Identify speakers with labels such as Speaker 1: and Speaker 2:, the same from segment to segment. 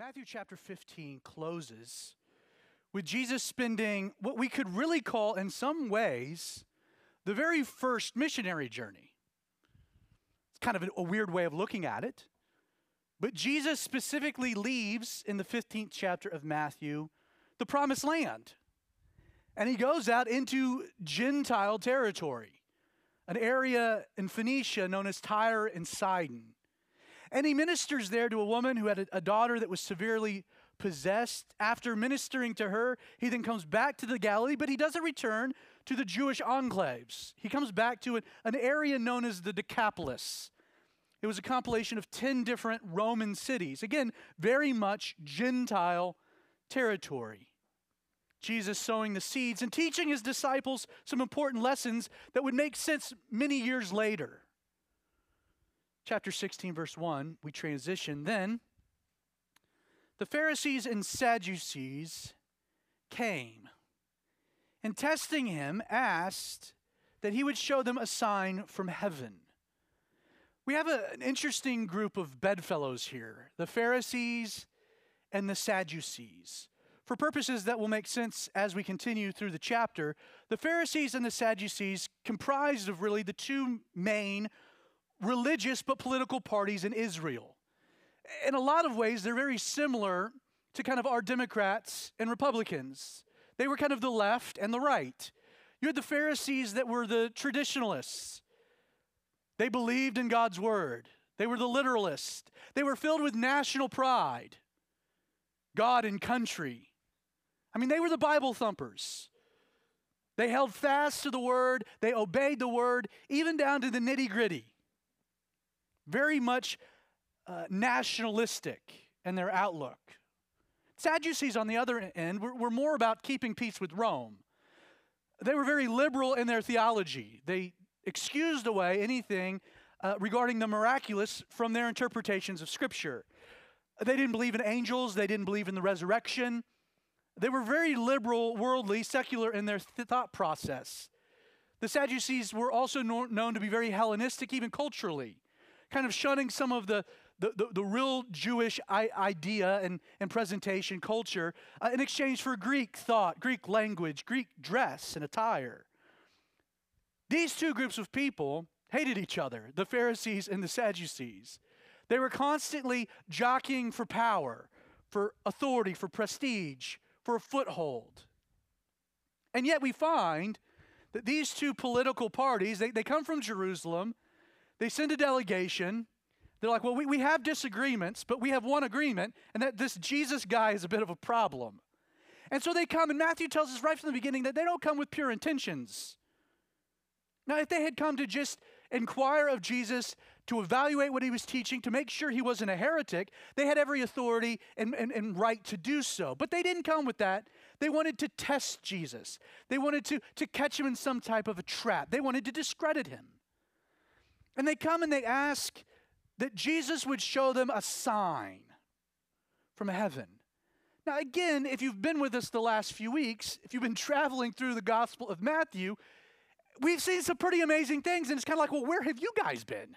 Speaker 1: Matthew chapter 15 closes with Jesus spending what we could really call, in some ways, the very first missionary journey. It's kind of a weird way of looking at it. But Jesus specifically leaves in the 15th chapter of Matthew the promised land. And he goes out into Gentile territory, an area in Phoenicia known as Tyre and Sidon. And he ministers there to a woman who had a, daughter that was severely possessed. After ministering to her, he then comes back to the Galilee, but he doesn't return to the Jewish enclaves. He comes back to an area known as the Decapolis. It was a compilation of 10 different Roman cities. Again, very much Gentile territory. Jesus sowing the seeds and teaching his disciples some important lessons that would make sense many years later. Chapter 16, verse 1, we transition. Then the Pharisees and Sadducees came and testing him asked that he would show them a sign from heaven. We have a, an interesting group of bedfellows here the Pharisees and the Sadducees. For purposes that will make sense as we continue through the chapter, the Pharisees and the Sadducees comprised of really the two main religious but political parties in Israel. In a lot of ways, they're very similar to kind of our Democrats and Republicans. They were kind of the left and the right. You had the Pharisees that were the traditionalists. They believed in God's word. They were the literalists. They were filled with national pride, God and country. I mean, they were the Bible thumpers. They held fast to the word, they obeyed the word, even down to the nitty gritty very much uh, nationalistic in their outlook. Sadducees, on the other end, were, were more about keeping peace with Rome. They were very liberal in their theology. They excused away anything uh, regarding the miraculous from their interpretations of Scripture. They didn't believe in angels, they didn't believe in the resurrection. They were very liberal, worldly, secular in their th- thought process. The Sadducees were also no- known to be very Hellenistic, even culturally kind of shunning some of the, the, the, the real Jewish idea and, and presentation culture uh, in exchange for Greek thought, Greek language, Greek dress and attire. These two groups of people hated each other, the Pharisees and the Sadducees. They were constantly jockeying for power, for authority, for prestige, for a foothold. And yet we find that these two political parties, they, they come from Jerusalem, they send a delegation. They're like, well, we, we have disagreements, but we have one agreement, and that this Jesus guy is a bit of a problem. And so they come, and Matthew tells us right from the beginning that they don't come with pure intentions. Now, if they had come to just inquire of Jesus, to evaluate what he was teaching, to make sure he wasn't a heretic, they had every authority and, and, and right to do so. But they didn't come with that. They wanted to test Jesus, they wanted to, to catch him in some type of a trap, they wanted to discredit him. And they come and they ask that Jesus would show them a sign from heaven. Now, again, if you've been with us the last few weeks, if you've been traveling through the Gospel of Matthew, we've seen some pretty amazing things. And it's kind of like, well, where have you guys been?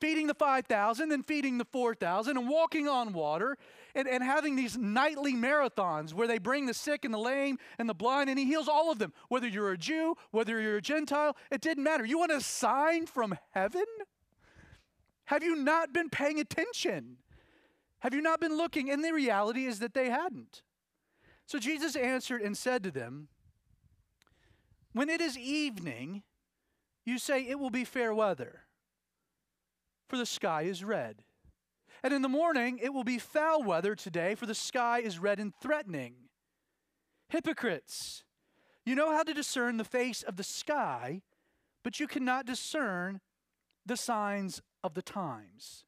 Speaker 1: feeding the 5,000, then feeding the 4,000, and walking on water, and, and having these nightly marathons where they bring the sick and the lame and the blind, and he heals all of them. Whether you're a Jew, whether you're a Gentile, it didn't matter. You want a sign from heaven? Have you not been paying attention? Have you not been looking? And the reality is that they hadn't. So Jesus answered and said to them, When it is evening, you say it will be fair weather for the sky is red. And in the morning it will be foul weather today, for the sky is red and threatening. Hypocrites, you know how to discern the face of the sky, but you cannot discern the signs of the times.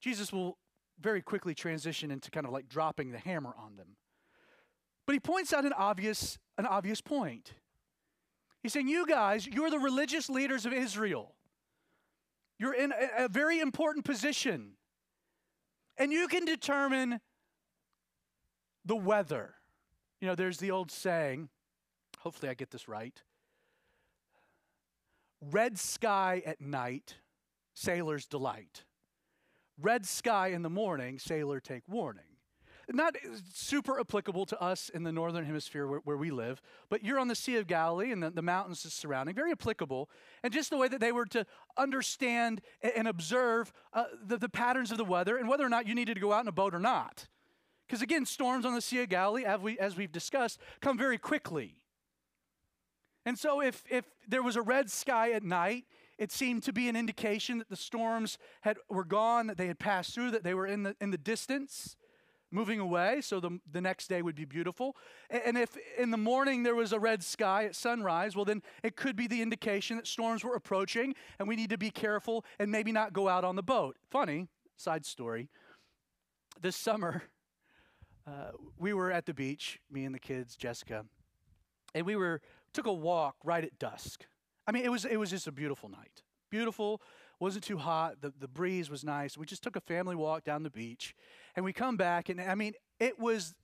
Speaker 1: Jesus will very quickly transition into kind of like dropping the hammer on them. But he points out an obvious, an obvious point. He's saying, You guys, you're the religious leaders of Israel. You're in a, a very important position. And you can determine the weather. You know, there's the old saying, hopefully I get this right red sky at night, sailor's delight. red sky in the morning, sailor take warning. Not super applicable to us in the northern hemisphere where, where we live, but you're on the Sea of Galilee and the, the mountains surrounding, very applicable. And just the way that they were to understand and, observe uh, the, the patterns of the weather and whether or not you needed to go out in a boat or not. Because again, storms on the Sea of Galilee, as, we, as we've discussed, come very quickly. And so if, if there was a red sky at night it seemed to be an indication that the storms had, were gone, that they had passed through, that they were in the, in the distance, moving away, so the, the next day would be beautiful. And if in the morning there was a red sky at sunrise, well, then it could be the indication that storms were approaching and we need to be careful and maybe not go out on the boat. Funny, side story. This summer, uh, we were at the beach, me and the kids, Jessica, and we were took a walk right at dusk. I mean, it was, it was just a beautiful night. Beautiful, wasn't too hot, the, the breeze was nice. We just took a family walk down the beach, and we come back, and I mean, it was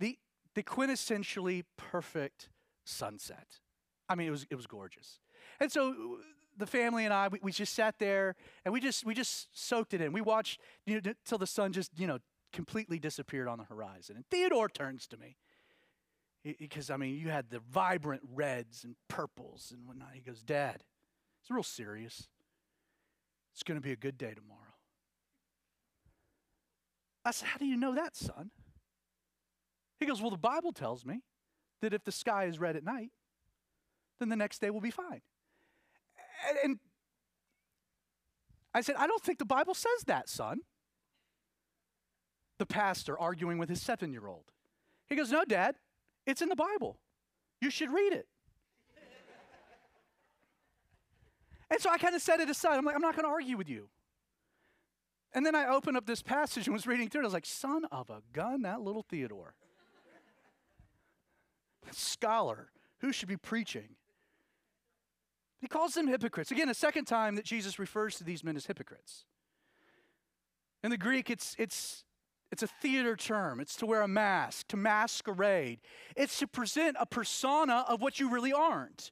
Speaker 1: the, the quintessentially perfect sunset. I mean, it was, it was gorgeous. And so uh, the family and I, we, we just sat there and we just, we just soaked it in. We watched you know, till the sun just, you know, completely disappeared on the horizon. And Theodore turns to me because I mean, you had the vibrant reds and purples and whatnot. He goes, Dad, it's real serious. It's going to be a good day tomorrow. I said, How do you know that, son? He goes, Well, the Bible tells me that if the sky is red at night, then the next day will be fine. And I said, I don't think the Bible says that, son. The pastor arguing with his seven year old. He goes, No, Dad, it's in the Bible. You should read it. And so I kind of set it aside. I'm like, I'm not going to argue with you. And then I opened up this passage and was reading through it. I was like, son of a gun, that little Theodore. Scholar, who should be preaching? He calls them hypocrites. Again, a second time that Jesus refers to these men as hypocrites. In the Greek, it's, it's it's a theater term. It's to wear a mask, to masquerade. It's to present a persona of what you really aren't,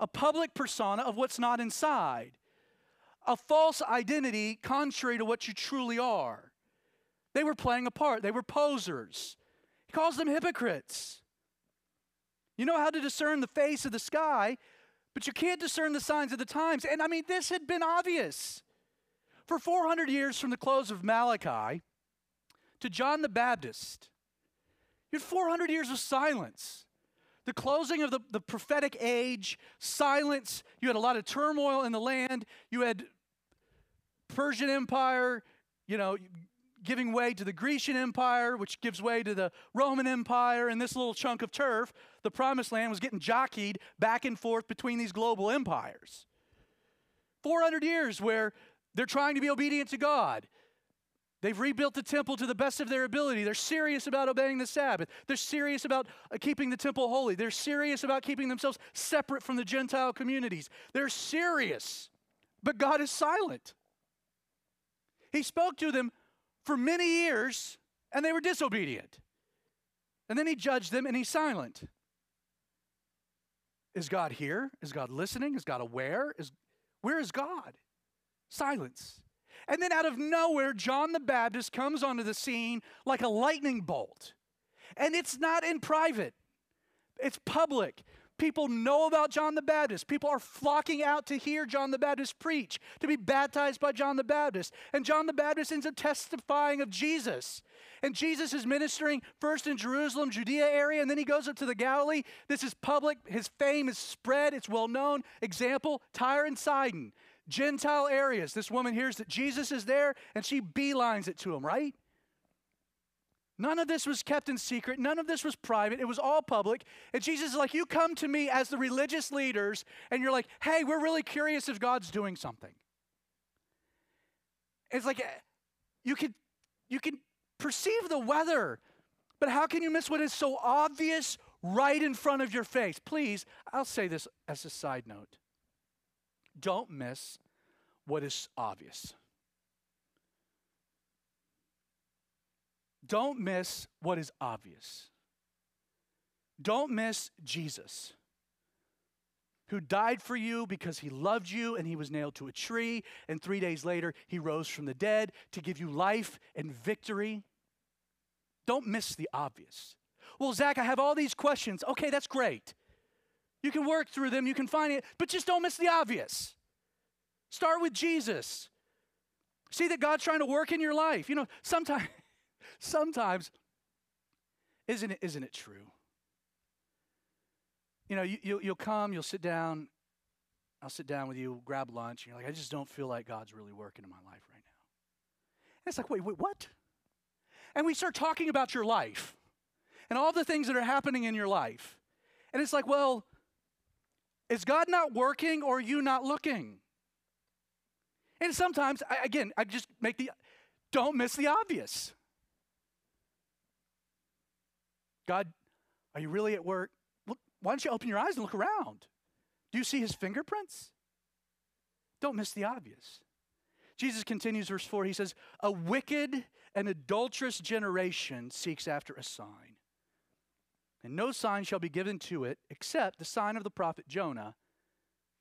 Speaker 1: a public persona of what's not inside, a false identity contrary to what you truly are. They were playing a part, they were posers. He calls them hypocrites. You know how to discern the face of the sky, but you can't discern the signs of the times. And I mean, this had been obvious. For 400 years from the close of Malachi, to John the Baptist. You had 400 years of silence. The closing of the, the prophetic age, silence. You had a lot of turmoil in the land. You had Persian Empire, you know, giving way to the Grecian Empire, which gives way to the Roman Empire, and this little chunk of turf, the promised land, was getting jockeyed back and forth between these global empires. 400 years where they're trying to be obedient to God. They've rebuilt the temple to the best of their ability. They're serious about obeying the Sabbath. They're serious about uh, keeping the temple holy. They're serious about keeping themselves separate from the Gentile communities. They're serious, but God is silent. He spoke to them for many years, and they were disobedient. And then he judged them, and he's silent. Is God here? Is God listening? Is God aware? Is, where is God? Silence. And then out of nowhere, John the Baptist comes onto the scene like a lightning bolt. And it's not in private, it's public. People know about John the Baptist. People are flocking out to hear John the Baptist preach, to be baptized by John the Baptist. And John the Baptist ends up testifying of Jesus. And Jesus is ministering first in Jerusalem, Judea area, and then he goes up to the Galilee. This is public. His fame is spread, it's well known. Example Tyre and Sidon. Gentile areas. This woman hears that Jesus is there and she beelines it to him, right? None of this was kept in secret. None of this was private. It was all public. And Jesus is like, You come to me as the religious leaders, and you're like, Hey, we're really curious if God's doing something. It's like eh, you can, you can perceive the weather, but how can you miss what is so obvious right in front of your face? Please, I'll say this as a side note. Don't miss what is obvious. Don't miss what is obvious. Don't miss Jesus. who died for you because he loved you and he was nailed to a tree, and three days later he rose from the dead to give you life and victory. Don't miss the obvious. Well, Zach, I have all these questions. Okay, that's great. You can work through them, you can find it, but just don't miss the obvious. Start with Jesus. See that God's trying to work in your life. You know, sometimes, sometimes, isn't it, isn't it true? You know, you, you'll, you'll come, you'll sit down, I'll sit down with you, grab lunch, and you're like, I just don't feel like God's really working in my life right now. And it's like, wait, wait, what? And we start talking about your life and all the things that are happening in your life. And it's like, well, is God not working or you not looking? And sometimes, I, again, I just make the, don't miss the obvious. God, are you really at work? Look, why don't you open your eyes and look around? Do you see his fingerprints? Don't miss the obvious. Jesus continues, verse 4, he says, A wicked and adulterous generation seeks after a sign. And no sign shall be given to it except the sign of the prophet Jonah.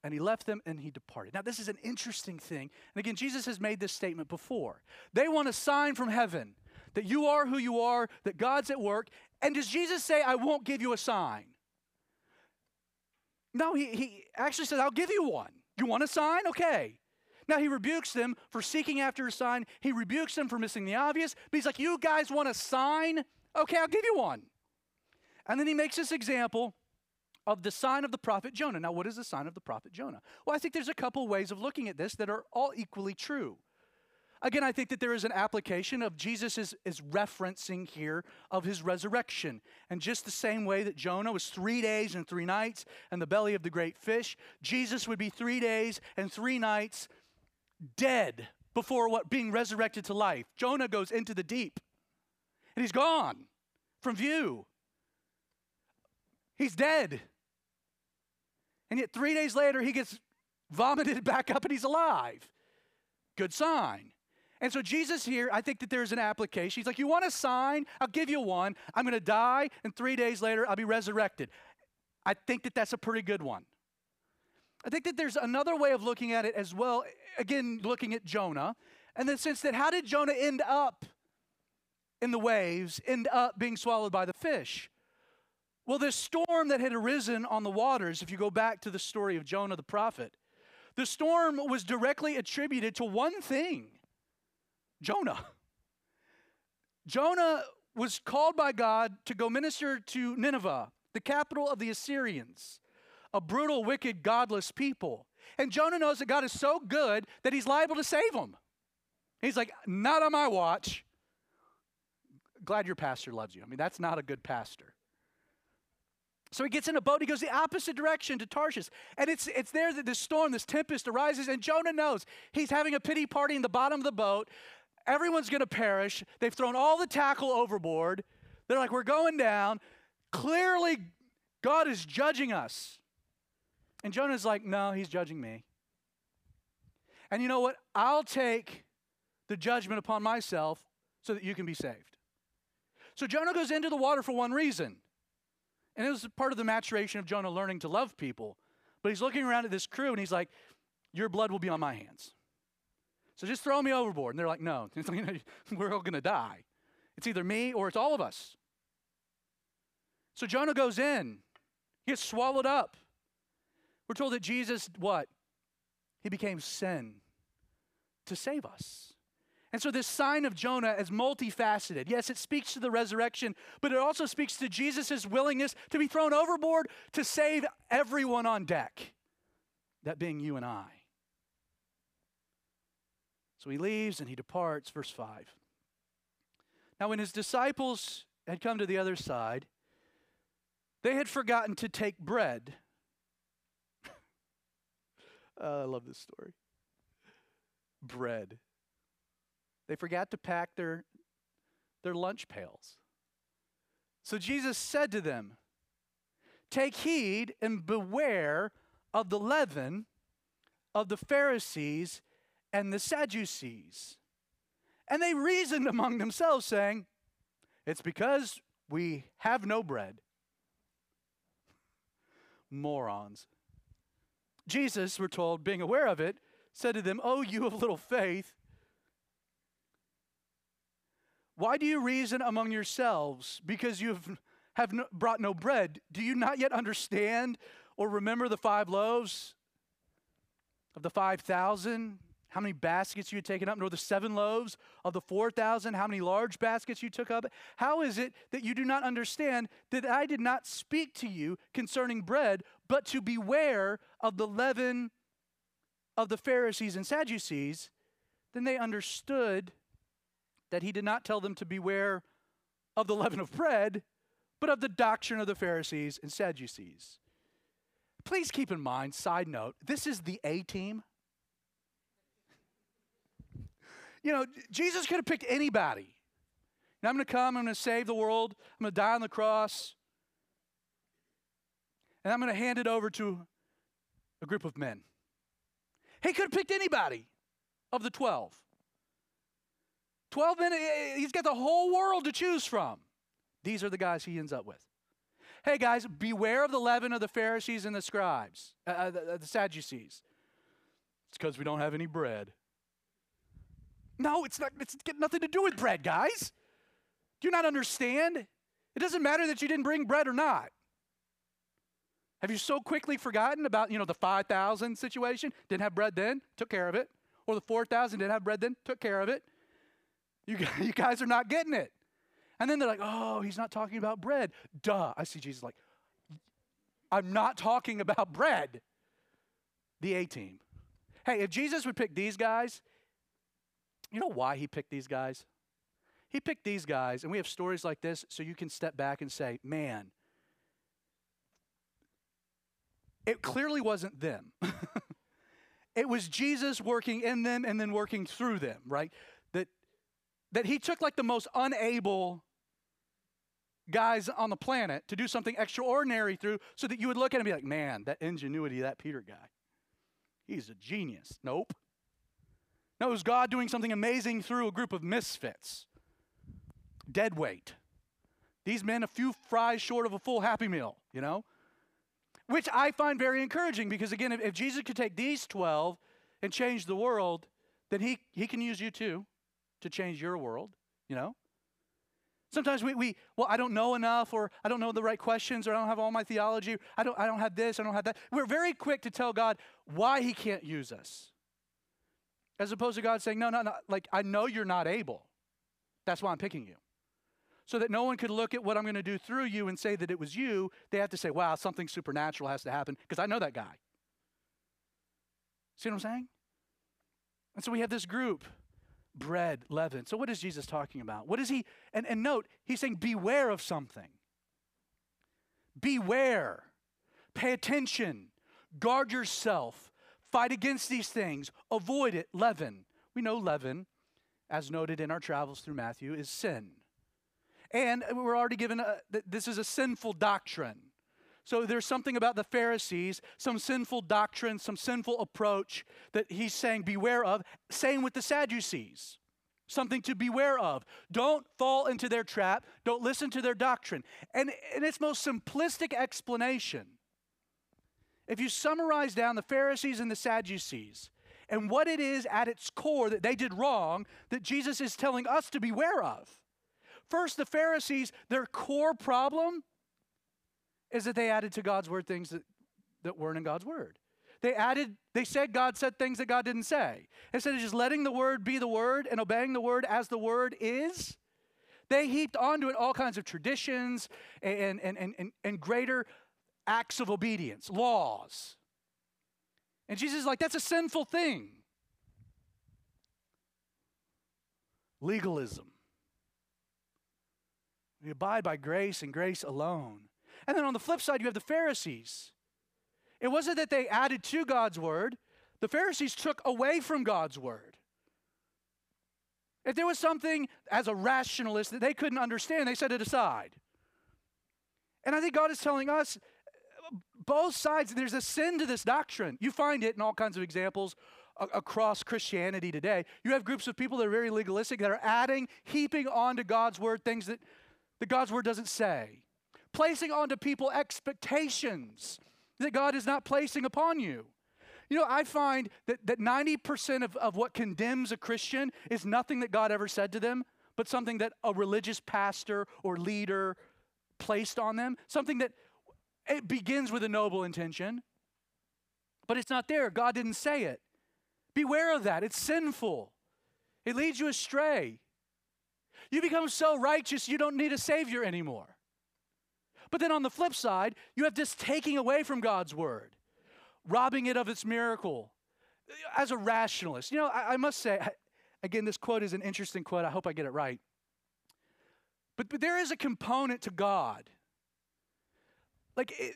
Speaker 1: And he left them and he departed. Now, this is an interesting thing. And again, Jesus has made this statement before. They want a sign from heaven that you are who you are, that God's at work. And does Jesus say, I won't give you a sign? No, he, he actually says, I'll give you one. You want a sign? Okay. Now he rebukes them for seeking after a sign. He rebukes them for missing the obvious. But he's like, You guys want a sign? Okay, I'll give you one. And then he makes this example of the sign of the prophet Jonah. Now, what is the sign of the prophet Jonah? Well, I think there's a couple ways of looking at this that are all equally true. Again, I think that there is an application of Jesus is, is referencing here of his resurrection. And just the same way that Jonah was three days and three nights in the belly of the great fish, Jesus would be three days and three nights dead before what being resurrected to life. Jonah goes into the deep and he's gone from view. He's dead. And yet, three days later, he gets vomited back up and he's alive. Good sign. And so, Jesus here, I think that there's an application. He's like, You want a sign? I'll give you one. I'm going to die, and three days later, I'll be resurrected. I think that that's a pretty good one. I think that there's another way of looking at it as well. Again, looking at Jonah, and the sense that how did Jonah end up in the waves, end up being swallowed by the fish? Well, this storm that had arisen on the waters, if you go back to the story of Jonah the prophet, the storm was directly attributed to one thing Jonah. Jonah was called by God to go minister to Nineveh, the capital of the Assyrians, a brutal, wicked, godless people. And Jonah knows that God is so good that he's liable to save them. He's like, not on my watch. Glad your pastor loves you. I mean, that's not a good pastor. So he gets in a boat, he goes the opposite direction to Tarshish. And it's, it's there that this storm, this tempest arises, and Jonah knows he's having a pity party in the bottom of the boat. Everyone's going to perish. They've thrown all the tackle overboard. They're like, we're going down. Clearly, God is judging us. And Jonah's like, no, he's judging me. And you know what? I'll take the judgment upon myself so that you can be saved. So Jonah goes into the water for one reason and it was part of the maturation of Jonah learning to love people. But he's looking around at this crew and he's like, Your blood will be on my hands. So just throw me overboard. And they're like, No, we're all going to die. It's either me or it's all of us. So Jonah goes in, he gets swallowed up. We're told that Jesus, what? He became sin to save us. And so, this sign of Jonah is multifaceted. Yes, it speaks to the resurrection, but it also speaks to Jesus' willingness to be thrown overboard to save everyone on deck, that being you and I. So he leaves and he departs, verse 5. Now, when his disciples had come to the other side, they had forgotten to take bread. uh, I love this story. Bread. They forgot to pack their, their lunch pails. So Jesus said to them, Take heed and beware of the leaven of the Pharisees and the Sadducees. And they reasoned among themselves, saying, It's because we have no bread. Morons. Jesus, we're told, being aware of it, said to them, Oh, you of little faith, why do you reason among yourselves? Because you have, have no, brought no bread. Do you not yet understand or remember the five loaves of the 5,000? How many baskets you had taken up, nor the seven loaves of the 4,000? How many large baskets you took up? How is it that you do not understand that I did not speak to you concerning bread, but to beware of the leaven of the Pharisees and Sadducees? Then they understood that he did not tell them to beware of the leaven of bread, but of the doctrine of the Pharisees and Sadducees. Please keep in mind, side note, this is the A team. You know, Jesus could have picked anybody. Now I'm going to come, I'm going to save the world, I'm going to die on the cross, and I'm going to hand it over to a group of men. He could have picked anybody of the 12. 12 men, he's got the whole world to choose from. These are the guys he ends up with. Hey guys, beware of the leaven of the Pharisees and the scribes, uh, uh the, uh, the Sadducees. It's because we don't have any bread. No, it's not. It's got nothing to do with bread, guys. Do you not understand? It doesn't matter that you didn't bring bread or not. Have you so quickly forgotten about, you know, the 5,000 situation? Didn't have bread then, took care of it. Or the 4,000 didn't have bread then, took care of it. You, you guys are not getting it. And then they're like, oh, he's not talking about bread. Duh. I see Jesus like, I'm not talking about bread. The A team. Hey, if Jesus would pick these guys, you know why he picked these guys? He picked these guys, and we have stories like this so you can step back and say, man, it clearly wasn't them. it was Jesus working in them and then working through them, right? That, he took like the most unable guys on the planet to do something extraordinary through so that you would look at him and be like, man, that ingenuity, that Peter guy, he's a genius. Nope. No, it was God doing something amazing through a group of misfits. Dead weight. These men, a few fries short of a full Happy Meal, you know? Which I find very encouraging because, again, if, if Jesus could take these 12 and change the world, then he, he can use you too to change your world, you know? Sometimes we, we, well, I don't know enough, or I don't know the right questions, or I don't have all my theology, I don't, I don't have this, I don't have that. We're very quick to tell God why He can't use us. As opposed to God saying, no, no, no, like, I know you're not able. That's why I'm picking you. So that no one could look at what I'm going to do through you and say that it was you. They have to say, wow, something supernatural has to happen because I know that guy. See what I'm saying? And so we have this group bread, leaven. So what is Jesus talking about? What is he? And, and note, he's saying, beware of something. Beware. Pay attention. Guard yourself. Fight against these things. Avoid it. Leaven. We know leaven, as noted in our travels through Matthew, is sin. And we're already given a, this is a sinful doctrine. So there's something about the Pharisees, some sinful doctrine, some sinful approach that he's saying beware of. Same with the Sadducees. Something to beware of. Don't fall into their trap. Don't listen to their doctrine. And in its most simplistic explanation, if you summarize down the Pharisees and the Sadducees and what it is at its core that they did wrong that Jesus is telling us to beware of. First, the Pharisees, their core problem is that they added to God's word things that, that weren't in God's word. They added, they said God said things that God didn't say. Instead of just letting the word be the word and obeying the word as the word is, they heaped onto it all kinds of traditions and, and, and, and, and greater acts of obedience, laws. And Jesus is like, that's a sinful thing. Legalism. We abide by grace and grace alone. And then on the flip side, you have the Pharisees. It wasn't that they added to God's word, the Pharisees took away from God's word. If there was something as a rationalist that they couldn't understand, they set it aside. And I think God is telling us both sides, there's a sin to this doctrine. You find it in all kinds of examples across Christianity today. You have groups of people that are very legalistic that are adding, heaping onto God's word things that, that God's word doesn't say, placing onto people expectations that God is not placing upon you. You know, I find that, that 90% of, of what condemns a Christian is nothing that God ever said to them, but something that a religious pastor or leader placed on them. Something that it begins with a noble intention, but it's not there. God didn't say it. Beware of that. It's sinful, it leads you astray. You become so righteous, you don't need a Savior anymore. But then on the flip side, you have this taking away from God's word, robbing it of its miracle. As a rationalist, you know, I, I must say, again, this quote is an interesting quote. I hope I get it right. But, but there is a component to God. Like, it,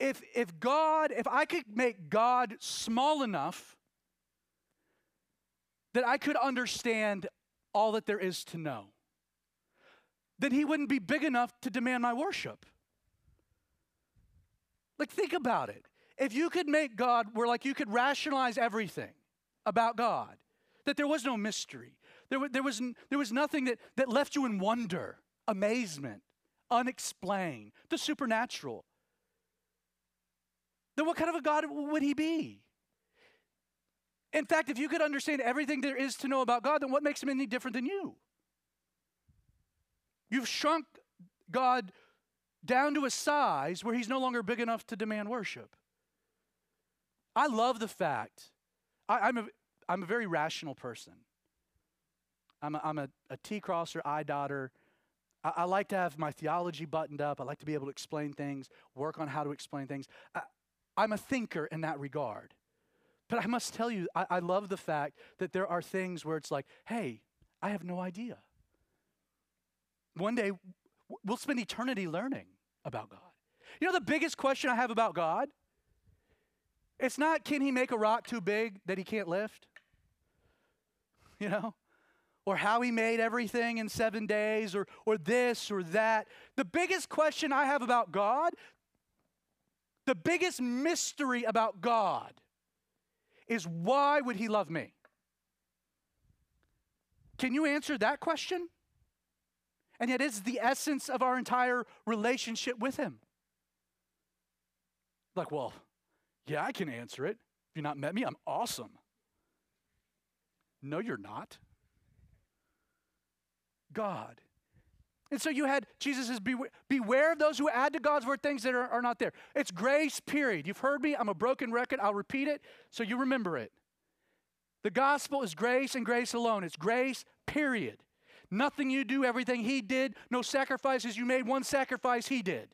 Speaker 1: if, if God, if I could make God small enough that I could understand all that there is to know, then he wouldn't be big enough to demand my worship. Like, think about it. If you could make God where, like, you could rationalize everything about God, that there was no mystery, there, was, there, was, there was nothing that, that left you in wonder, amazement, unexplained, the supernatural, then what kind of a God would he be? In fact, if you could understand everything there is to know about God, then what makes him any different than you? You've shrunk God down to a size where he's no longer big enough to demand worship. I love the fact, I, am a, I'm a very rational person. I'm a, I'm a, a T crosser, I dotter. I, I, like to have my theology buttoned up. I like to be able to explain things, work on how to explain things. I, I'm a thinker in that regard. But I must tell you, I, I love the fact that there are things where it's like, hey, I have no idea. One day, we'll spend eternity learning about God. You know, the biggest question I have about God? It's not can he make a rock too big that he can't lift? You know? Or how he made everything in seven days, or, or this or that. The biggest question I have about God, the biggest mystery about God, is why would he love me? Can you answer that question? And yet, it's the essence of our entire relationship with Him. Like, well, yeah, I can answer it. If you've not met me, I'm awesome. No, you're not. God. And so you had Jesus says, beware, of those who add to God's word things that are, are not there. It's grace, period. You've heard me. I'm a broken record. I'll repeat it so you remember it. The gospel is grace and grace alone. It's grace, period. Nothing you do, everything He did, no sacrifices you made, one sacrifice He did.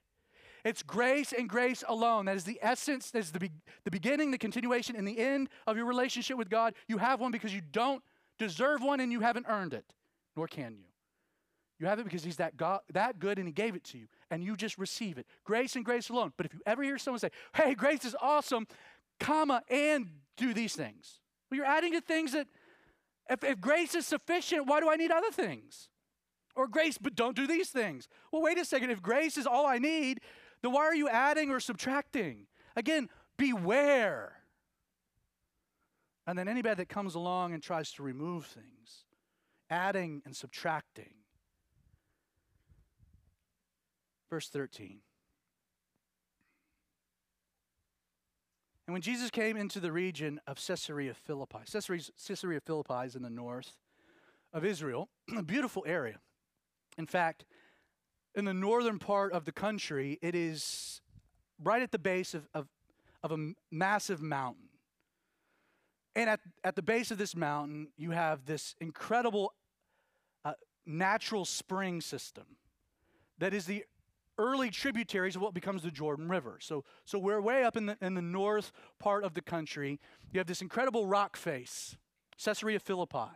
Speaker 1: It's grace and grace alone. That is the essence, that is the, be- the beginning, the continuation, and the end of your relationship with God. You have one because you don't deserve one and you haven't earned it, nor can you. You have it because He's that, God, that good and He gave it to you, and you just receive it. Grace and grace alone. But if you ever hear someone say, hey, grace is awesome, comma, and do these things, well, you're adding to things that if, if grace is sufficient, why do I need other things? Or grace, but don't do these things. Well, wait a second. If grace is all I need, then why are you adding or subtracting? Again, beware. And then anybody that comes along and tries to remove things, adding and subtracting. Verse 13. And when Jesus came into the region of Caesarea Philippi, Caesarea, Philippi is in the north of Israel, a beautiful area. In fact, in the northern part of the country, it is right at the base of, of, of a massive mountain. And at, at the base of this mountain, you have this incredible uh, natural spring system that is the early tributaries of what becomes the Jordan River. So, so we're way up in the, in the north part of the country. You have this incredible rock face, Caesarea Philippi.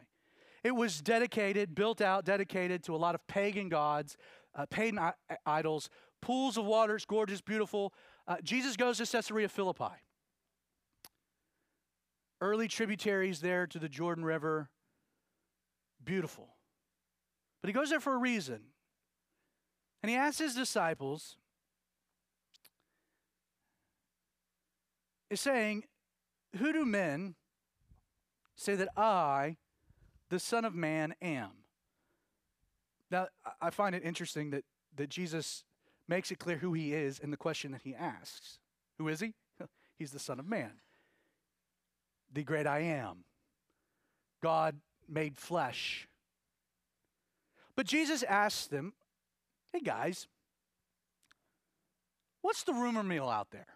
Speaker 1: It was dedicated, built out, dedicated to a lot of pagan gods, uh, pagan I- idols, pools of water. It's gorgeous, beautiful. Uh, Jesus goes to Caesarea Philippi. Early tributaries there to the Jordan River. Beautiful. But he goes there for a reason. And he asked his disciples, is saying, Who do men say that I, the Son of Man, am? Now, I find it interesting that, that Jesus makes it clear who he is in the question that he asks. Who is he? He's the Son of Man, the great I am. God made flesh. But Jesus asks them, Hey guys, what's the rumor mill out there?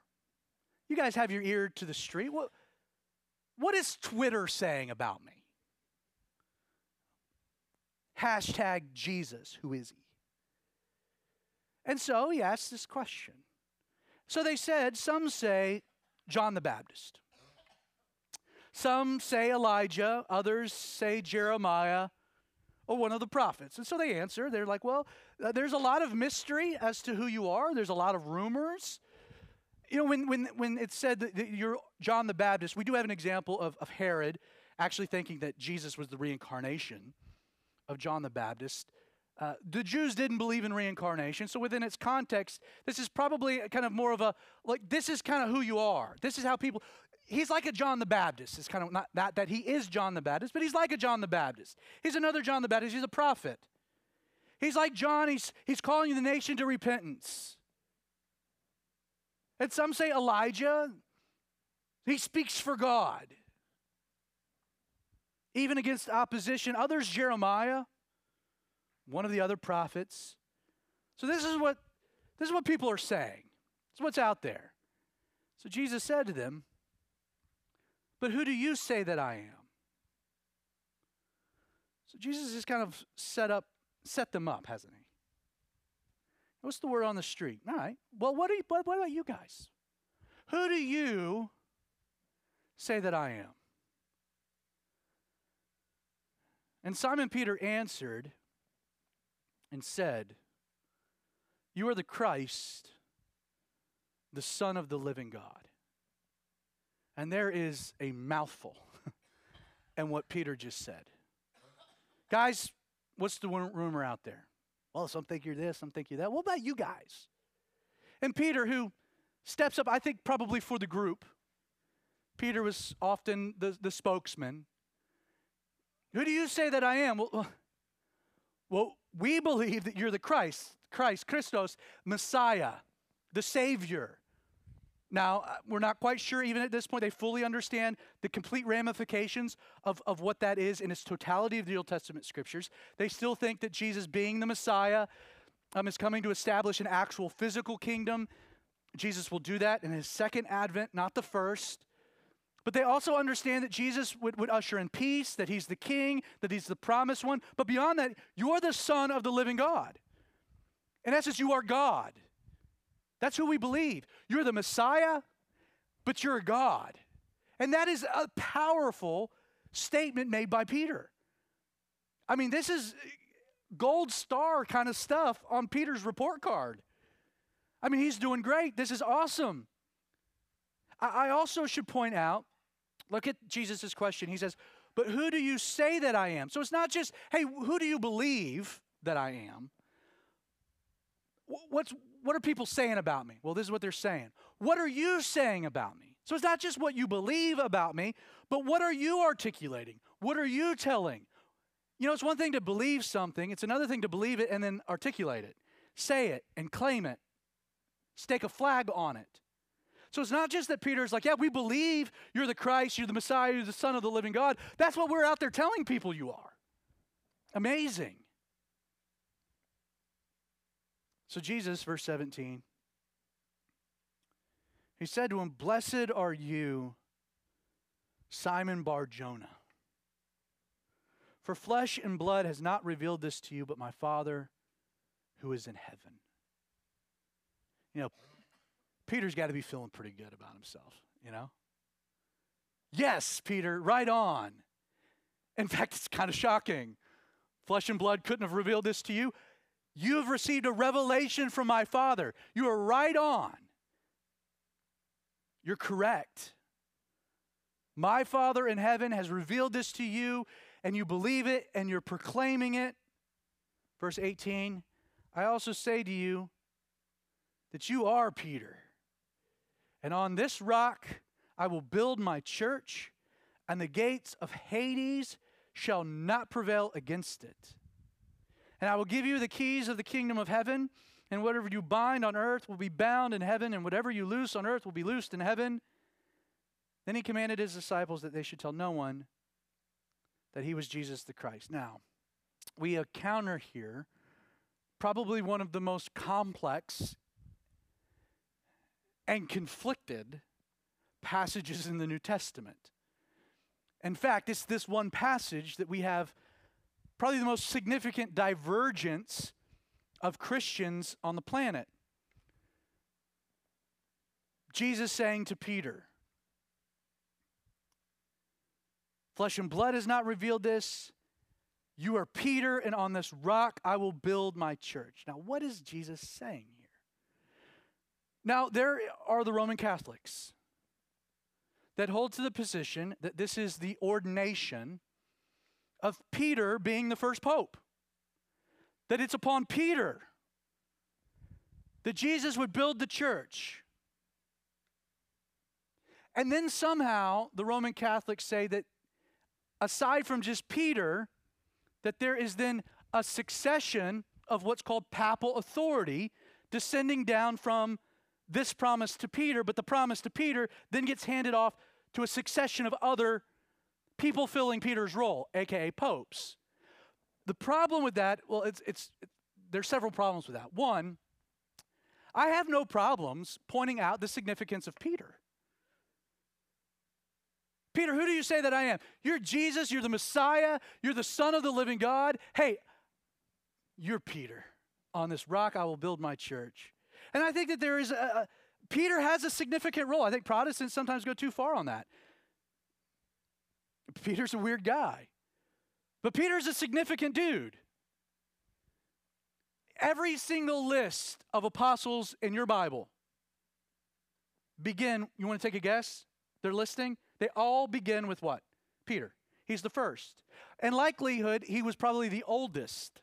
Speaker 1: You guys have your ear to the street. What, what is Twitter saying about me? Hashtag Jesus, who is he? And so he asked this question. So they said, some say John the Baptist. Some say Elijah, others say Jeremiah or one of the prophets. And so they answer. They're like, well, uh, there's a lot of mystery as to who you are, there's a lot of rumors. You know, when, when, when it said that, that you're John the Baptist, we do have an example of, of Herod actually thinking that Jesus was the reincarnation of John the Baptist. Uh, the Jews didn't believe in reincarnation, so within its context, this is probably kind of more of a like this is kind of who you are. This is how people. He's like a John the Baptist. It's kind of not that that he is John the Baptist, but he's like a John the Baptist. He's another John the Baptist. He's a prophet. He's like John. He's he's calling the nation to repentance. And some say Elijah. He speaks for God, even against opposition. Others Jeremiah one of the other prophets. So this is what this is what people are saying. It's what's out there. So Jesus said to them, But who do you say that I am? So Jesus has kind of set up, set them up, hasn't he? What's the word on the street? All right. Well, what, you, what, what about you guys? Who do you say that I am? And Simon Peter answered, and said, You are the Christ, the Son of the living God. And there is a mouthful in what Peter just said. Guys, what's the rumor out there? Well, some think you're this, some think you're that. What about you guys? And Peter, who steps up, I think probably for the group, Peter was often the, the spokesman. Who do you say that I am? Well, uh, well, we believe that you're the Christ, Christ, Christos, Messiah, the Savior. Now, uh, we're not quite sure, even at this point, they fully understand the complete ramifications of, of what that is in its totality of the Old Testament scriptures. They still think that Jesus, being the Messiah, um, is coming to establish an actual physical kingdom. Jesus will do that in his second advent, not the first. But they also understand that Jesus would, would usher in peace, that he's the king, that he's the promised one. But beyond that, you're the son of the living God. In essence, you are God. That's who we believe. You're the Messiah, but you're a God. And that is a powerful statement made by Peter. I mean, this is gold star kind of stuff on Peter's report card. I mean, he's doing great. This is awesome. I also should point out Look at Jesus' question. He says, But who do you say that I am? So it's not just, hey, who do you believe that I am? What's, what are people saying about me? Well, this is what they're saying. What are you saying about me? So it's not just what you believe about me, but what are you articulating? What are you telling? You know, it's one thing to believe something, it's another thing to believe it and then articulate it, say it and claim it, stake a flag on it. So it's not just that Peter's like, yeah, we believe you're the Christ, you're the Messiah, you're the Son of the living God. That's what we're out there telling people you are. Amazing. So Jesus, verse 17, he said to him, Blessed are you, Simon Bar Jonah. For flesh and blood has not revealed this to you, but my Father who is in heaven. You know, Peter's got to be feeling pretty good about himself, you know? Yes, Peter, right on. In fact, it's kind of shocking. Flesh and blood couldn't have revealed this to you. You have received a revelation from my Father. You are right on. You're correct. My Father in heaven has revealed this to you, and you believe it, and you're proclaiming it. Verse 18 I also say to you that you are Peter and on this rock I will build my church, and the gates of Hades shall not prevail against it. And I will give you the keys of the kingdom of heaven, and whatever you bind on earth will be bound in heaven, and whatever you loose on earth will be loosed in heaven. Then he commanded his disciples that they should tell no one that he was Jesus the Christ. Now, we encounter here probably one of the most complex and conflicted passages in the New Testament. In fact, it's this one passage that we have probably the most significant divergence of Christians on the planet. Jesus saying to Peter, Flesh and blood has not revealed this. You are Peter, and on this rock I will build my church. Now, what is Jesus saying here? Now, there are the Roman Catholics that hold to the position that this is the ordination of Peter being the first pope, that it's upon Peter that Jesus would build the church. And then somehow the Roman Catholics say that aside from just Peter, that there is then a succession of what's called papal authority descending down from this promise to Peter, but the promise to Peter then gets handed off to a succession of other people filling Peter's role, aka popes. The problem with that, well, it's, it's, it, there's several problems with that. One, I have no problems pointing out the significance of Peter. Peter, who do you say that I am? You're Jesus, you're the Messiah, you're the Son of the living God. Hey, you're Peter. On this rock I will build my church. And I think that there is a, a Peter has a significant role. I think Protestants sometimes go too far on that. Peter's a weird guy. But Peter's a significant dude. Every single list of apostles in your Bible begin, you want to take a guess? They're listing? They all begin with what? Peter. He's the first. And likelihood, he was probably the oldest.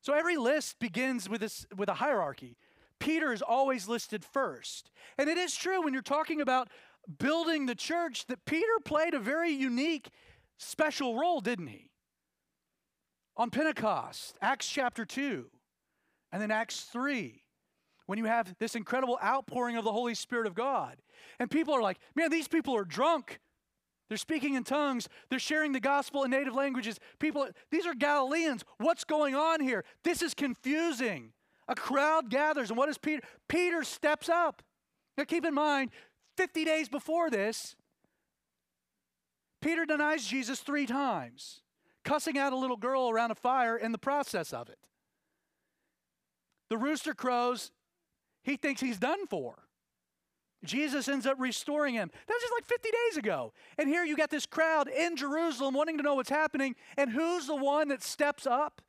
Speaker 1: So every list begins with, this, with a hierarchy. Peter is always listed first. And it is true when you're talking about building the church that Peter played a very unique, special role, didn't he? On Pentecost, Acts chapter 2, and then Acts 3, when you have this incredible outpouring of the Holy Spirit of God. And people are like, man, these people are drunk. They're speaking in tongues. They're sharing the gospel in native languages. People, these are Galileans. What's going on here? This is confusing. A crowd gathers, and what does Peter? Peter steps up. Now keep in mind, 50 days before this, Peter denies Jesus three times, cussing out a little girl around a fire in the process of it. The rooster crows, he thinks he's done for. Jesus ends up restoring him. That's just like 50 days ago. And here you got this crowd in Jerusalem wanting to know what's happening. And who's the one that steps up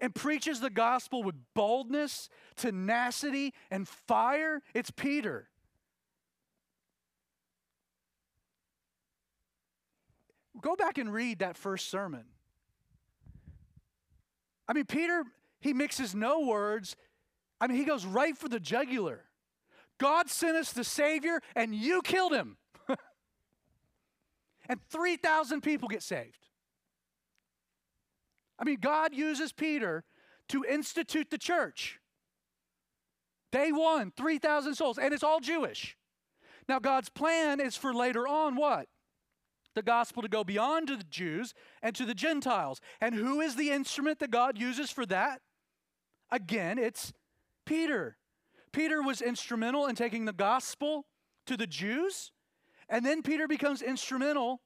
Speaker 1: and preaches the gospel with boldness, tenacity, and fire? It's Peter. Go back and read that first sermon. I mean, Peter, he mixes no words. I mean, he goes right for the jugular. God sent us the Savior, and you killed him. and 3,000 people get saved. I mean, God uses Peter to institute the church. Day one, 3,000 souls, and it's all Jewish. Now, God's plan is for later on what? The gospel to go beyond to the Jews and to the Gentiles. And who is the instrument that God uses for that? Again, it's Peter. Peter was instrumental in taking the gospel to the Jews, and then Peter becomes instrumental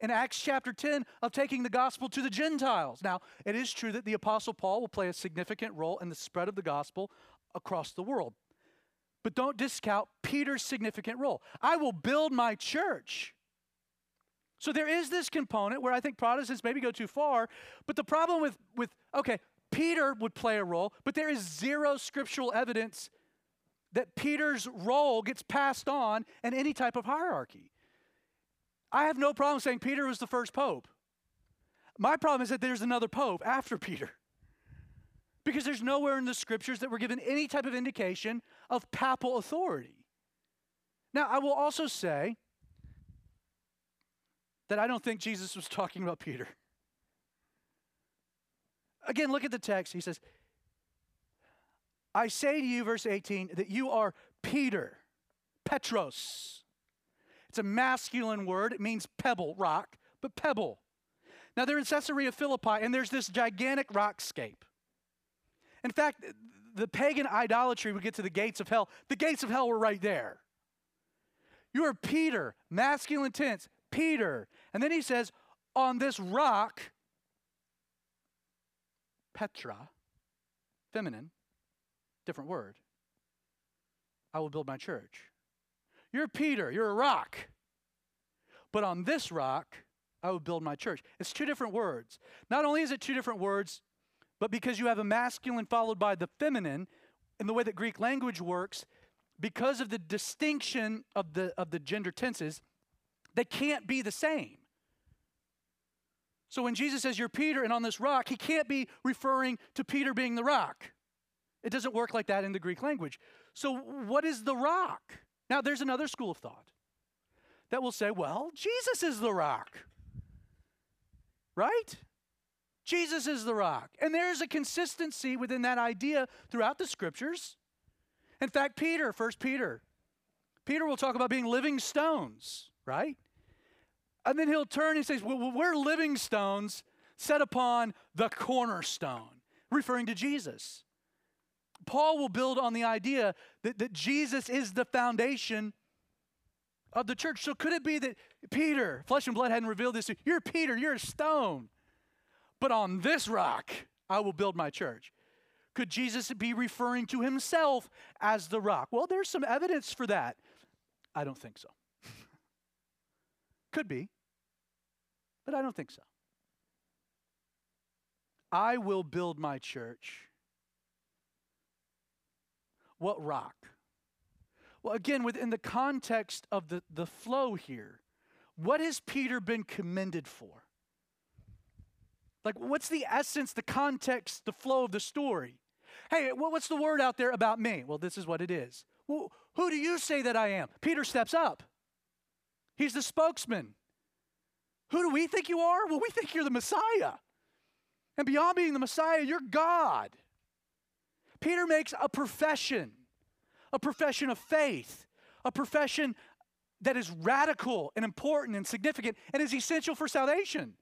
Speaker 1: in Acts chapter 10 of taking the gospel to the Gentiles. Now, it is true that the Apostle Paul will play a significant role in the spread of the gospel across the world. But don't discount Peter's significant role. I will build my church. So there is this component where I think Protestants maybe go too far, but the problem with, with okay, Peter would play a role, but there is zero scriptural evidence that Peter's role gets passed on in any type of hierarchy. I have no problem saying Peter was the first pope. My problem is that there's another pope after Peter. Because there's nowhere in the scriptures that we're given any type of indication of papal authority. Now, I will also say that I don't think Jesus was talking about Peter. Again, look at the text. He says, I say to you, verse 18, that you are Peter. Petros. It's a masculine word. It means pebble, rock, but pebble. Now they're in Caesarea Philippi, and there's this gigantic rockscape. In fact, the pagan idolatry would get to the gates of hell. The gates of hell were right there. You are Peter, masculine tense, Peter. And then he says, on this rock, Petra, feminine, different word, I will build my church. You're Peter, you're a rock. But on this rock, I will build my church. It's two different words. Not only is it two different words, but because you have a masculine followed by the feminine, in the way that Greek language works, because of the distinction of the, of the gender tenses, they can't be the same. So when Jesus says, You're Peter and on this rock, he can't be referring to Peter being the rock. It doesn't work like that in the Greek language. So, what is the rock? Now, there's another school of thought that will say, Well, Jesus is the rock. Right? Jesus is the rock. And there's a consistency within that idea throughout the scriptures. In fact, Peter, first Peter, Peter will talk about being living stones, right? And then he'll turn and says, well, We're living stones set upon the cornerstone, referring to Jesus. Paul will build on the idea that, that Jesus is the foundation of the church. So could it be that Peter, flesh and blood hadn't revealed this, to you, you're Peter, you're a stone. But on this rock, I will build my church. Could Jesus be referring to himself as the rock? Well, there's some evidence for that. I don't think so. Could be, but I don't think so. I will build my church. What rock? Well, again, within the context of the, the flow here, what has Peter been commended for? Like, what's the essence, the context, the flow of the story? Hey, what's the word out there about me? Well, this is what it is. Well, who do you say that I am? Peter steps up. He's the spokesman. Who do we think you are? Well, we think you're the Messiah. And beyond being the Messiah, you're God. Peter makes a profession, a profession of faith, a profession that is radical and important and significant and is essential for salvation.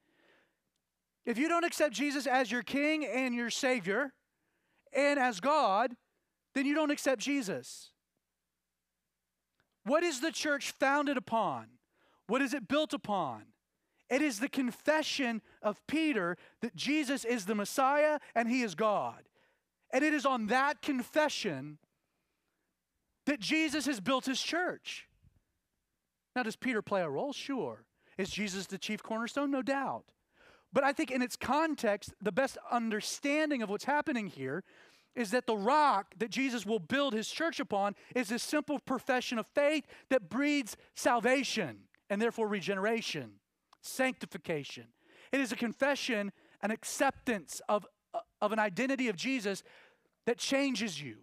Speaker 1: If you don't accept Jesus as your King and your Savior and as God, then you don't accept Jesus. What is the church founded upon? What is it built upon? It is the confession of Peter that Jesus is the Messiah and he is God. And it is on that confession that Jesus has built his church. Now, does Peter play a role? Sure. Is Jesus the chief cornerstone? No doubt. But I think in its context, the best understanding of what's happening here is that the rock that Jesus will build his church upon is a simple profession of faith that breeds salvation and therefore regeneration, sanctification. It is a confession, an acceptance of, uh, of an identity of Jesus that changes you.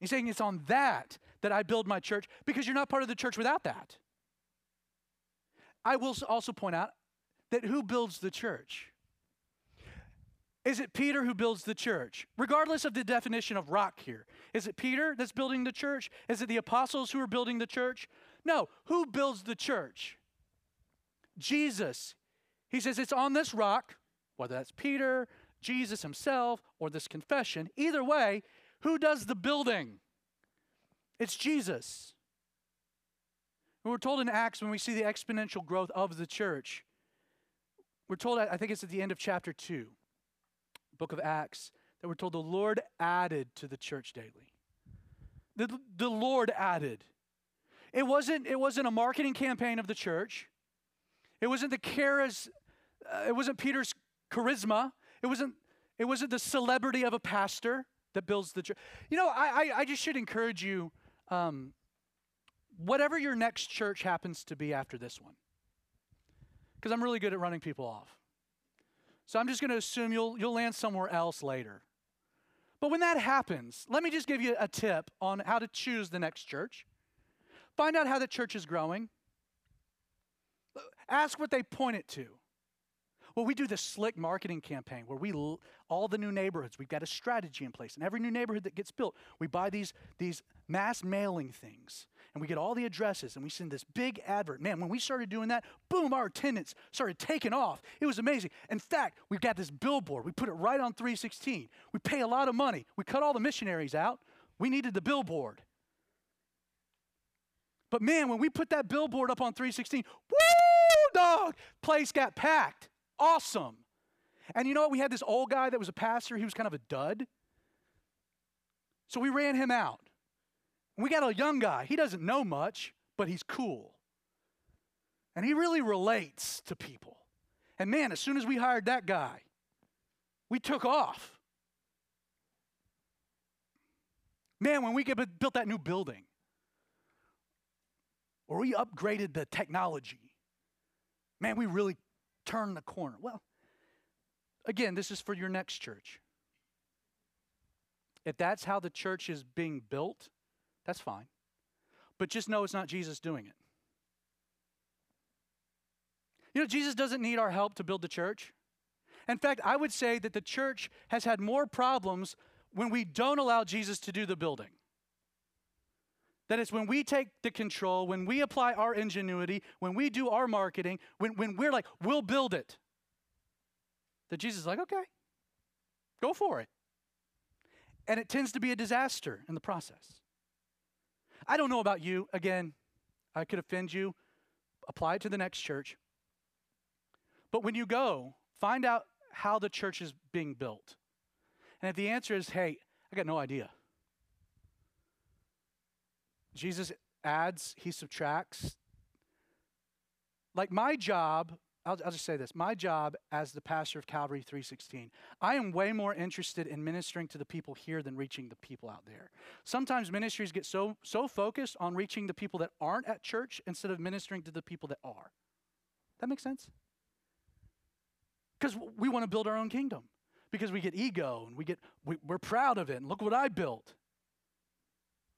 Speaker 1: He's saying it's on that that I build my church because you're not part of the church without that. I will also point out that who builds the church? Is it Peter who builds the church? Regardless of the definition of rock here. Is it Peter that's building the church? Is it the apostles who are building the church? No. Who builds the church? Jesus. He says it's on this rock, whether that's Peter, Jesus himself, or this confession. Either way, who does the building? It's Jesus. We're told in Acts when we see the exponential growth of the church we're told, I think it's at the end of chapter 2, book of Acts, that we're told the Lord added to the church daily. The, the Lord added. It wasn't, it wasn't a marketing campaign of the church. It wasn't the charis, uh, it wasn't Peter's charisma. It wasn't, it wasn't the celebrity of a pastor that builds the church. You know, I, I, I just should encourage you, um, whatever your next church happens to be after this one, because I'm really good at running people off. So I'm just going to assume you'll, you'll land somewhere else later. But when that happens, let me just give you a tip on how to choose the next church. Find out how the church is growing. Ask what they point it to. Well, we do this slick marketing campaign where we all the new neighborhoods, we've got a strategy in place. And every new neighborhood that gets built, we buy these these mass mailing things and we get all the addresses and we send this big advert. Man, when we started doing that, boom, our attendance started taking off. It was amazing. In fact, we've got this billboard. We put it right on 316. We pay a lot of money. We cut all the missionaries out. We needed the billboard. But man, when we put that billboard up on 316, woo, dog, place got packed. Awesome. And you know what? We had this old guy that was a pastor. He was kind of a dud. So we ran him out. We got a young guy. He doesn't know much, but he's cool. And he really relates to people. And man, as soon as we hired that guy, we took off. Man, when we built that new building, we upgraded the technology, man, we really turned the corner. Well, again, this is for your next church. If that's how the church is being built, that's fine. But just know it's not Jesus doing it. You know, Jesus doesn't need our help to build the church. In fact, I would say that the church has had more problems when we don't allow Jesus to do the building. That is when we take the control, when we apply our ingenuity, when we do our marketing, when, when we're like, we'll build it. That Jesus is like, okay, go for it. And it tends to be a disaster in the process. I don't know about you. Again, I could offend you. Apply it to the next church. But when you go, find out how the church is being built. And if the answer is, hey, I got no idea. Jesus adds, he subtracts. Like my job I'll, I'll, just say this my job as the pastor of calvary 316 i am way more interested in ministering to the people here than reaching the people out there. Sometimes ministries get so so focused on reaching the people that aren't at church instead of ministering to the people that are. That makes sense? Because we want to build our own kingdom because we get ego and we get we, we're proud of it and look what i built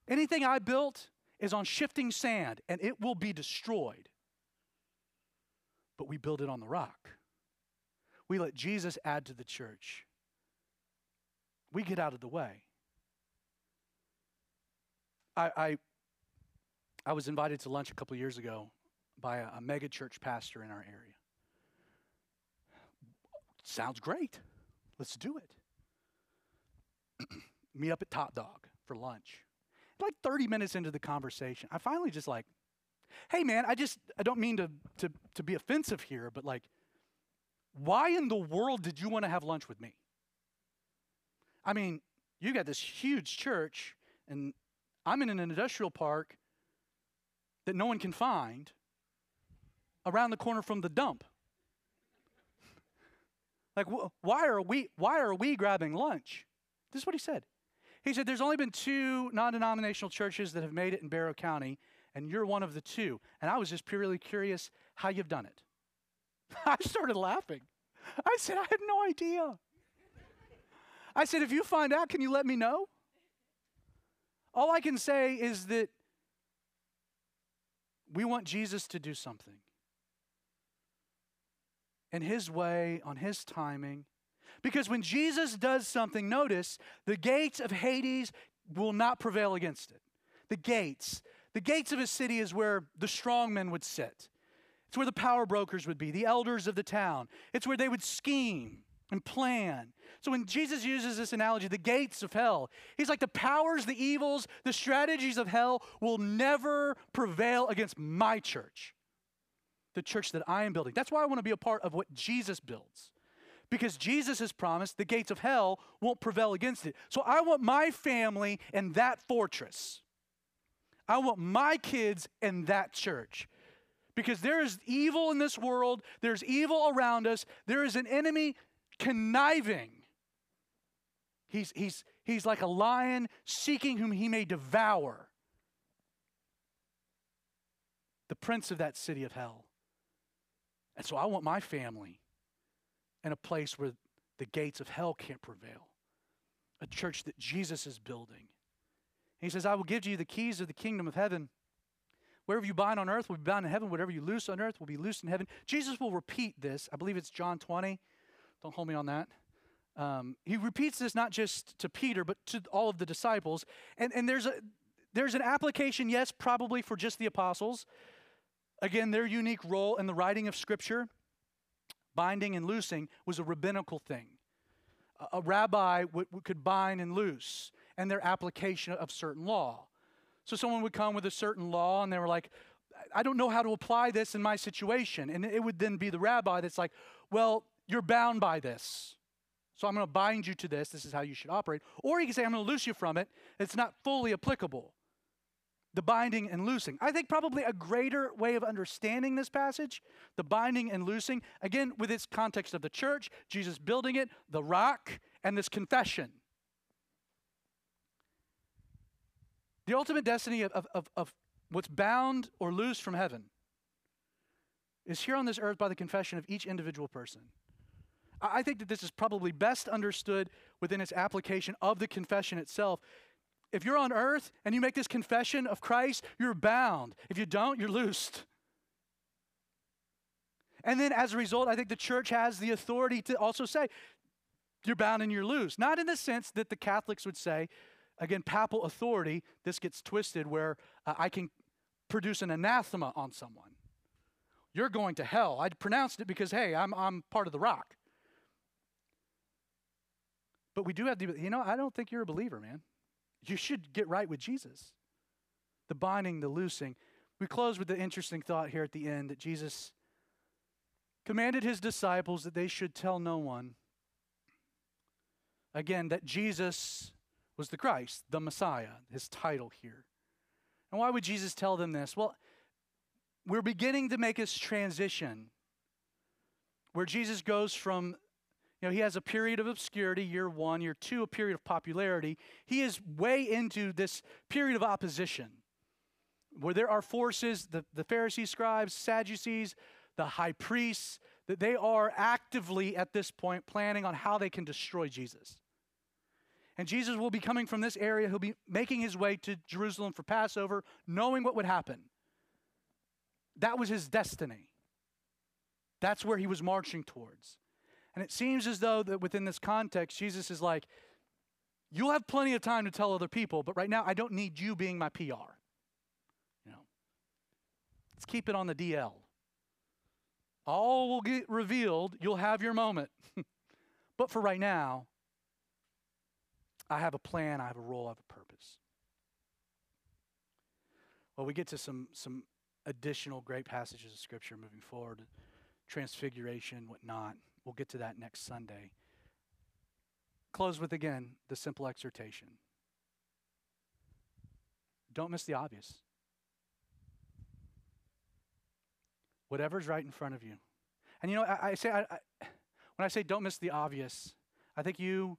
Speaker 1: anything i built is on shifting sand and it will be destroyed but we build it on the rock. We let Jesus add to the church. We get out of the way. I, I, I was invited to lunch a couple years ago by a, a mega church pastor in our area. Sounds great. Let's do it. Meet up at Top Dog for lunch. Like 30 minutes into the conversation, I finally just like, hey man, I just I don't mean to to to be offensive here, but like why in the world did you want to have lunch with me? I mean, you got this huge church and I'm in an industrial park that no one can find around the corner from the dump. like wh- why are we why are we grabbing lunch? This is what he said. He said there's only been two non-denominational churches that have made it in Barrow County and you're one of the two. And I was just purely curious how you've done it. I started laughing. I said, I had no idea. I said, if you find out, can you let me know? All I can say is that we want Jesus to do something in His way, on His timing. Because when Jesus does something, notice the gates of Hades will not prevail against it. The gates, the gates of a city is where the strong men would sit. It's where the power brokers would be, the elders of the town. It's where they would scheme and plan. So when Jesus uses this analogy, the gates of hell, he's like the powers, the evils, the strategies of hell will never prevail against my church, the church that I am building. That's why I want to be a part of what Jesus builds. Because Jesus has promised the gates of hell won't prevail against it. So I want my family in that fortress. I want my kids in that church. Because there is evil in this world, there's evil around us, there is an enemy conniving. He's, he's, he's like a lion seeking whom he may devour. The prince of that city of hell. And so I want my family in a place where the gates of hell can't prevail, a church that Jesus is building he says, I will give to you the keys of the kingdom of heaven. Wherever you bind on earth will be bound in heaven. Whatever you loose on earth will be loosed in heaven. Jesus will repeat this. I believe it's John 20. Don't hold me on that. Um, he repeats this not just to Peter, but to all of the disciples. And, and there's, a, there's an application, yes, probably for just the apostles. Again, their unique role in the writing of Scripture, binding and loosing, was a rabbinical thing. A, a rabbi w- could bind and loose, and their application of certain law. So someone would come with a certain law, and they were like, I don't know how to apply this in my situation. And it would then be the rabbi that's like, well, you're bound by this. So I'm going to bind you to this. This is how you should operate. Or you can say, I'm going to loose you from it. It's not fully applicable. The binding and loosing. I think probably a greater way of understanding this passage, the binding and loosing, again, with its context of the church, Jesus building it, the rock, and this confession. The ultimate destiny of, of, of, what's bound or loose from heaven is here on this earth by the confession of each individual person. I think that this is probably best understood within its application of the confession itself. If you're on earth and you make this confession of Christ, you're bound. If you don't, you're loosed. And then as a result, I think the church has the authority to also say, you're bound and you're loose. Not in the sense that the Catholics would say, again, papal authority, this gets twisted where uh, I can produce an anathema on someone. You're going to hell. I pronounced it because, hey, I'm, I'm part of the rock. But we do have to, you know, I don't think you're a believer, man. You should get right with Jesus. The binding, the loosing. We close with the interesting thought here at the end that Jesus commanded his disciples that they should tell no one. Again, that Jesus was the Christ, the Messiah, his title here. And why would Jesus tell them this? Well, we're beginning to make this transition where Jesus goes from you know, he has a period of obscurity, year one, year two, a period of popularity. He is way into this period of opposition where there are forces, the, the Pharisees, scribes, Sadducees, the high priests, that they are actively at this point planning on how they can destroy Jesus. And Jesus will be coming from this area. He'll be making his way to Jerusalem for Passover, knowing what would happen. That was his destiny. That's where he was marching towards. And it seems as though that within this context, Jesus is like, You'll have plenty of time to tell other people, but right now I don't need you being my PR. You know. Let's keep it on the DL. All will get revealed, you'll have your moment. but for right now, I have a plan, I have a role, I have a purpose. Well, we get to some some additional great passages of scripture moving forward, transfiguration, whatnot. We'll get to that next Sunday. Close with again the simple exhortation. Don't miss the obvious. Whatever's right in front of you. And you know, I, I say, I, I, when I say don't miss the obvious, I think you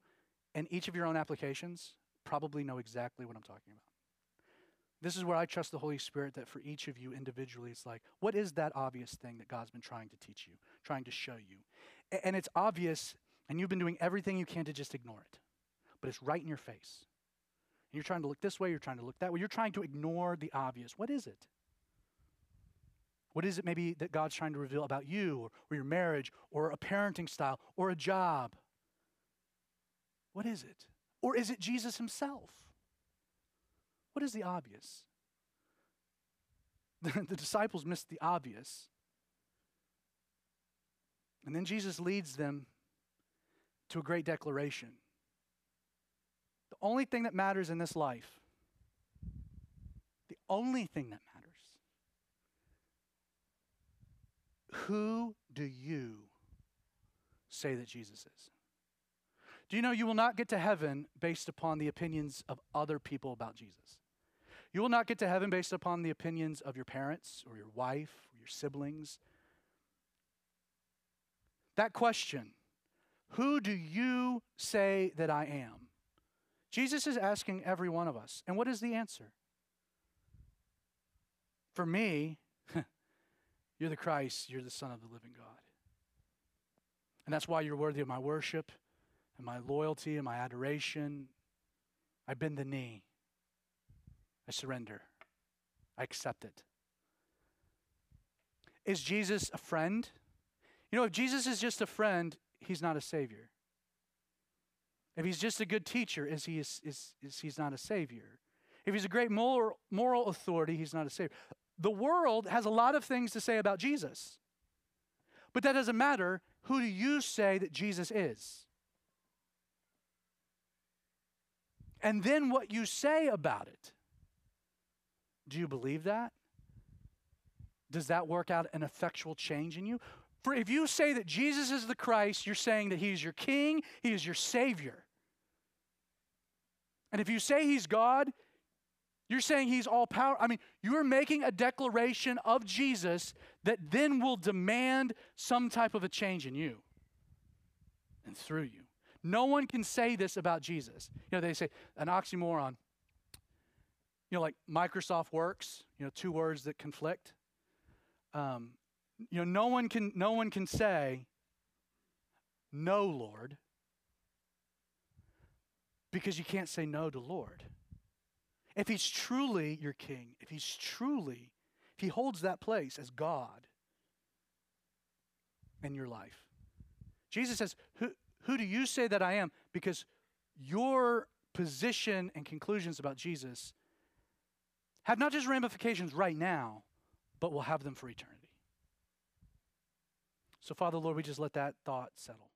Speaker 1: and each of your own applications probably know exactly what I'm talking about. This is where I trust the Holy Spirit that for each of you individually, it's like, what is that obvious thing that God's been trying to teach you, trying to show you? And it's obvious, and you've been doing everything you can to just ignore it. But it's right in your face. And you're trying to look this way, you're trying to look that way, you're trying to ignore the obvious. What is it? What is it maybe that God's trying to reveal about you or, or your marriage or a parenting style or a job? What is it? Or is it Jesus himself? What is the obvious? The, the disciples missed the obvious and then Jesus leads them to a great declaration. The only thing that matters in this life, the only thing that matters, who do you say that Jesus is? Do you know you will not get to heaven based upon the opinions of other people about Jesus? You will not get to heaven based upon the opinions of your parents or your wife or your siblings that question, who do you say that I am? Jesus is asking every one of us. And what is the answer? For me, you're the Christ, you're the Son of the living God. And that's why you're worthy of my worship and my loyalty and my adoration. I bend the knee. I surrender. I accept it. Is Jesus a friend? You know, if Jesus is just a friend, he's not a savior. If he's just a good teacher, is he is, is, is he's not a savior. If he's a great moral, moral authority, he's not a savior. The world has a lot of things to say about Jesus. But that doesn't matter. Who do you say that Jesus is? And then what you say about it. Do you believe that? Does that work out an effectual change in you? If you say that Jesus is the Christ, you're saying that He is your King, He is your Savior. And if you say He's God, you're saying He's all power. I mean, you're making a declaration of Jesus that then will demand some type of a change in you and through you. No one can say this about Jesus. You know, they say an oxymoron. You know, like Microsoft Works, you know, two words that conflict. Um, you know, no one can no one can say, No, Lord, because you can't say no to Lord. If he's truly your king, if he's truly, if he holds that place as God in your life. Jesus says, Who, who do you say that I am? Because your position and conclusions about Jesus have not just ramifications right now, but will have them for eternity. So, Father, Lord, we just let that thought settle.